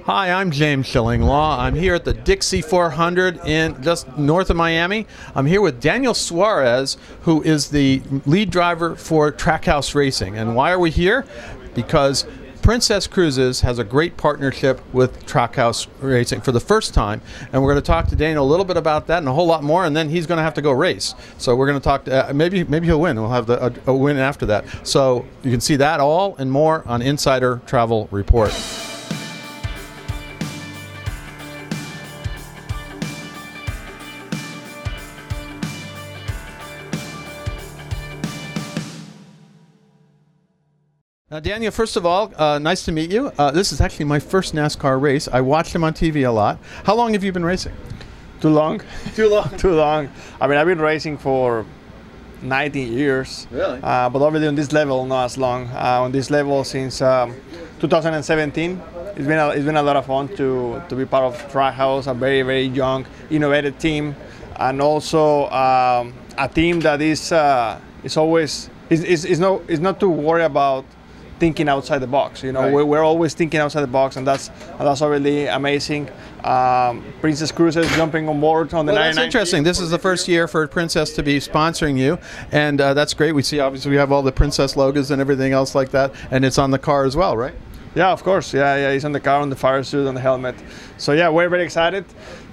Hi, I'm James Shillinglaw. I'm here at the Dixie 400 in just north of Miami. I'm here with Daniel Suarez, who is the lead driver for Trackhouse Racing. And why are we here? Because Princess Cruises has a great partnership with Trackhouse Racing for the first time, and we're going to talk to Daniel a little bit about that and a whole lot more. And then he's going to have to go race, so we're going to talk. To, uh, maybe maybe he'll win. We'll have the, a, a win after that. So you can see that all and more on Insider Travel Report. Now, Daniel, first of all, uh, nice to meet you. Uh, this is actually my first NASCAR race. I watched him on TV a lot. How long have you been racing? Too long. Too long. Too long. I mean, I've been racing for 19 years. Really? Uh, but obviously on this level, not as long. Uh, on this level since um, 2017. It's been a, it's been a lot of fun to, to be part of Trackhouse, a very very young, innovative team, and also um, a team that is uh, is always is, is, is no is not to worry about thinking outside the box. You know, Right. we're, we're always thinking outside the box, and that's and that's really amazing. Um, Princess Cruises jumping on board on the Well, that's interesting. This is the first year for Princess to be sponsoring you, and uh, that's great. We see obviously we have all the Princess logos and everything else like that, and it's on the car as well, right? Yeah, of course. Yeah, yeah. He's on the car, on the fire suit, on the helmet. So yeah, we're very excited.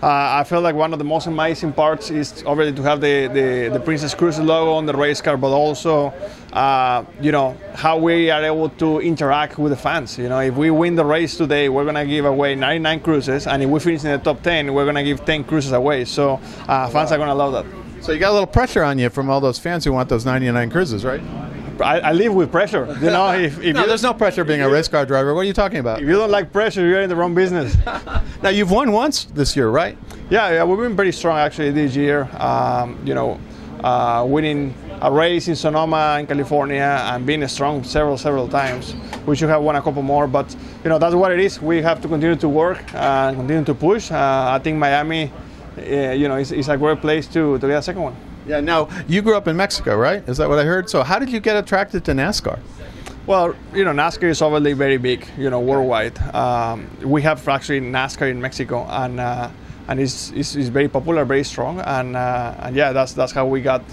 Uh, I feel like one of the most amazing parts is already to have the, the, the Princess Cruises logo on the race car, but also, uh, you know, how we are able to interact with the fans. You know, if we win the race today, we're gonna give away 99 cruises, and if we finish in the top 10, we're gonna give 10 cruises away. So uh, fans are gonna love that. So you got a little pressure on you from all those fans who want those 99 cruises, right? I, I live with pressure. You know, if, if No, there's no pressure being a race car driver. What are you talking about? if you don't like pressure, you're in the wrong business. Now you've won once this year, right? Yeah, yeah, we've been pretty strong actually this year. Um, you know, uh, winning a race in Sonoma in California and being strong several, several times. We should have won a couple more, but you know that's what it is. We have to continue to work and continue to push. Uh, I think Miami, uh, you know, is, is a great place to, to get a second one. Yeah. Now you grew up in Mexico, right? Is that what I heard? So how did you get attracted to NASCAR? Well, you know, NASCAR is obviously very big, you know, worldwide. Um, we have actually NASCAR in Mexico, and uh, and it's, it's, it's very popular, very strong, and uh, and yeah, that's that's how we got,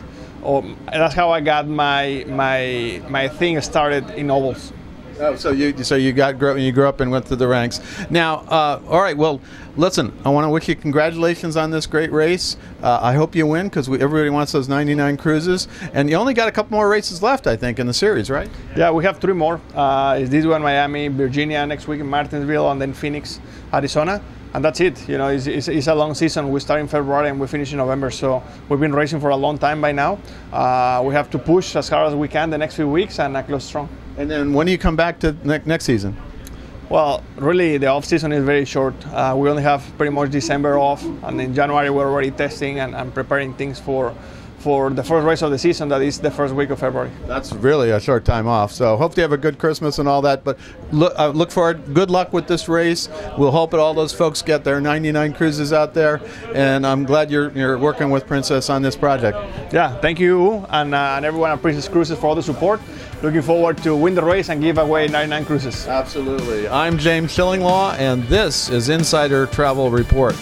or that's how I got my my my thing started in ovals. Oh, so you so you got grow, you grew up and went through the ranks. Now, uh, all right. Well, listen. I want to wish you congratulations on this great race. Uh, I hope you win because everybody wants those 99 cruises, and you only got a couple more races left, I think, in the series, right? Yeah, we have three more. Uh, is this one Miami, Virginia next week in Martinsville, and then Phoenix, Arizona. And that's it. You know, it's, it's, it's a long season. We start in February and we finish in November. So we've been racing for a long time by now. Uh, we have to push as hard as we can the next few weeks and uh, close strong. And then when do you come back to ne- next season? Well, really, the off season is very short. Uh, we only have pretty much December off, and in January we're already testing and, and preparing things for for the first race of the season. That is the first week of February. That's really a short time off. So hope you have a good Christmas and all that. But look, uh, look forward. Good luck with this race. We'll hope that all those folks get their 99 cruises out there. And I'm glad you're you're working with Princess on this project. Yeah, thank you and, uh, and everyone at Princess Cruises for all the support. Looking forward to win the race and give away 99 cruises. Absolutely. I'm James Shillinglaw, and this is Insider Travel Report.